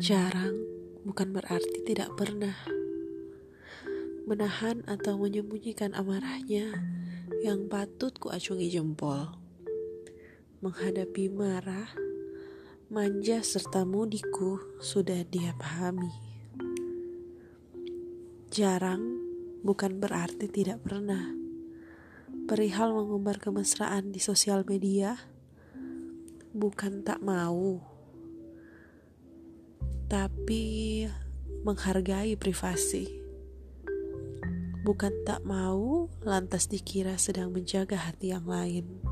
Jarang bukan berarti tidak pernah menahan atau menyembunyikan amarahnya yang patut kuacungi jempol. Menghadapi marah, manja serta mudiku sudah dia pahami. Jarang bukan berarti tidak pernah. Perihal mengumbar kemesraan di sosial media, bukan tak mau tapi menghargai privasi. Bukan tak mau, lantas dikira sedang menjaga hati yang lain.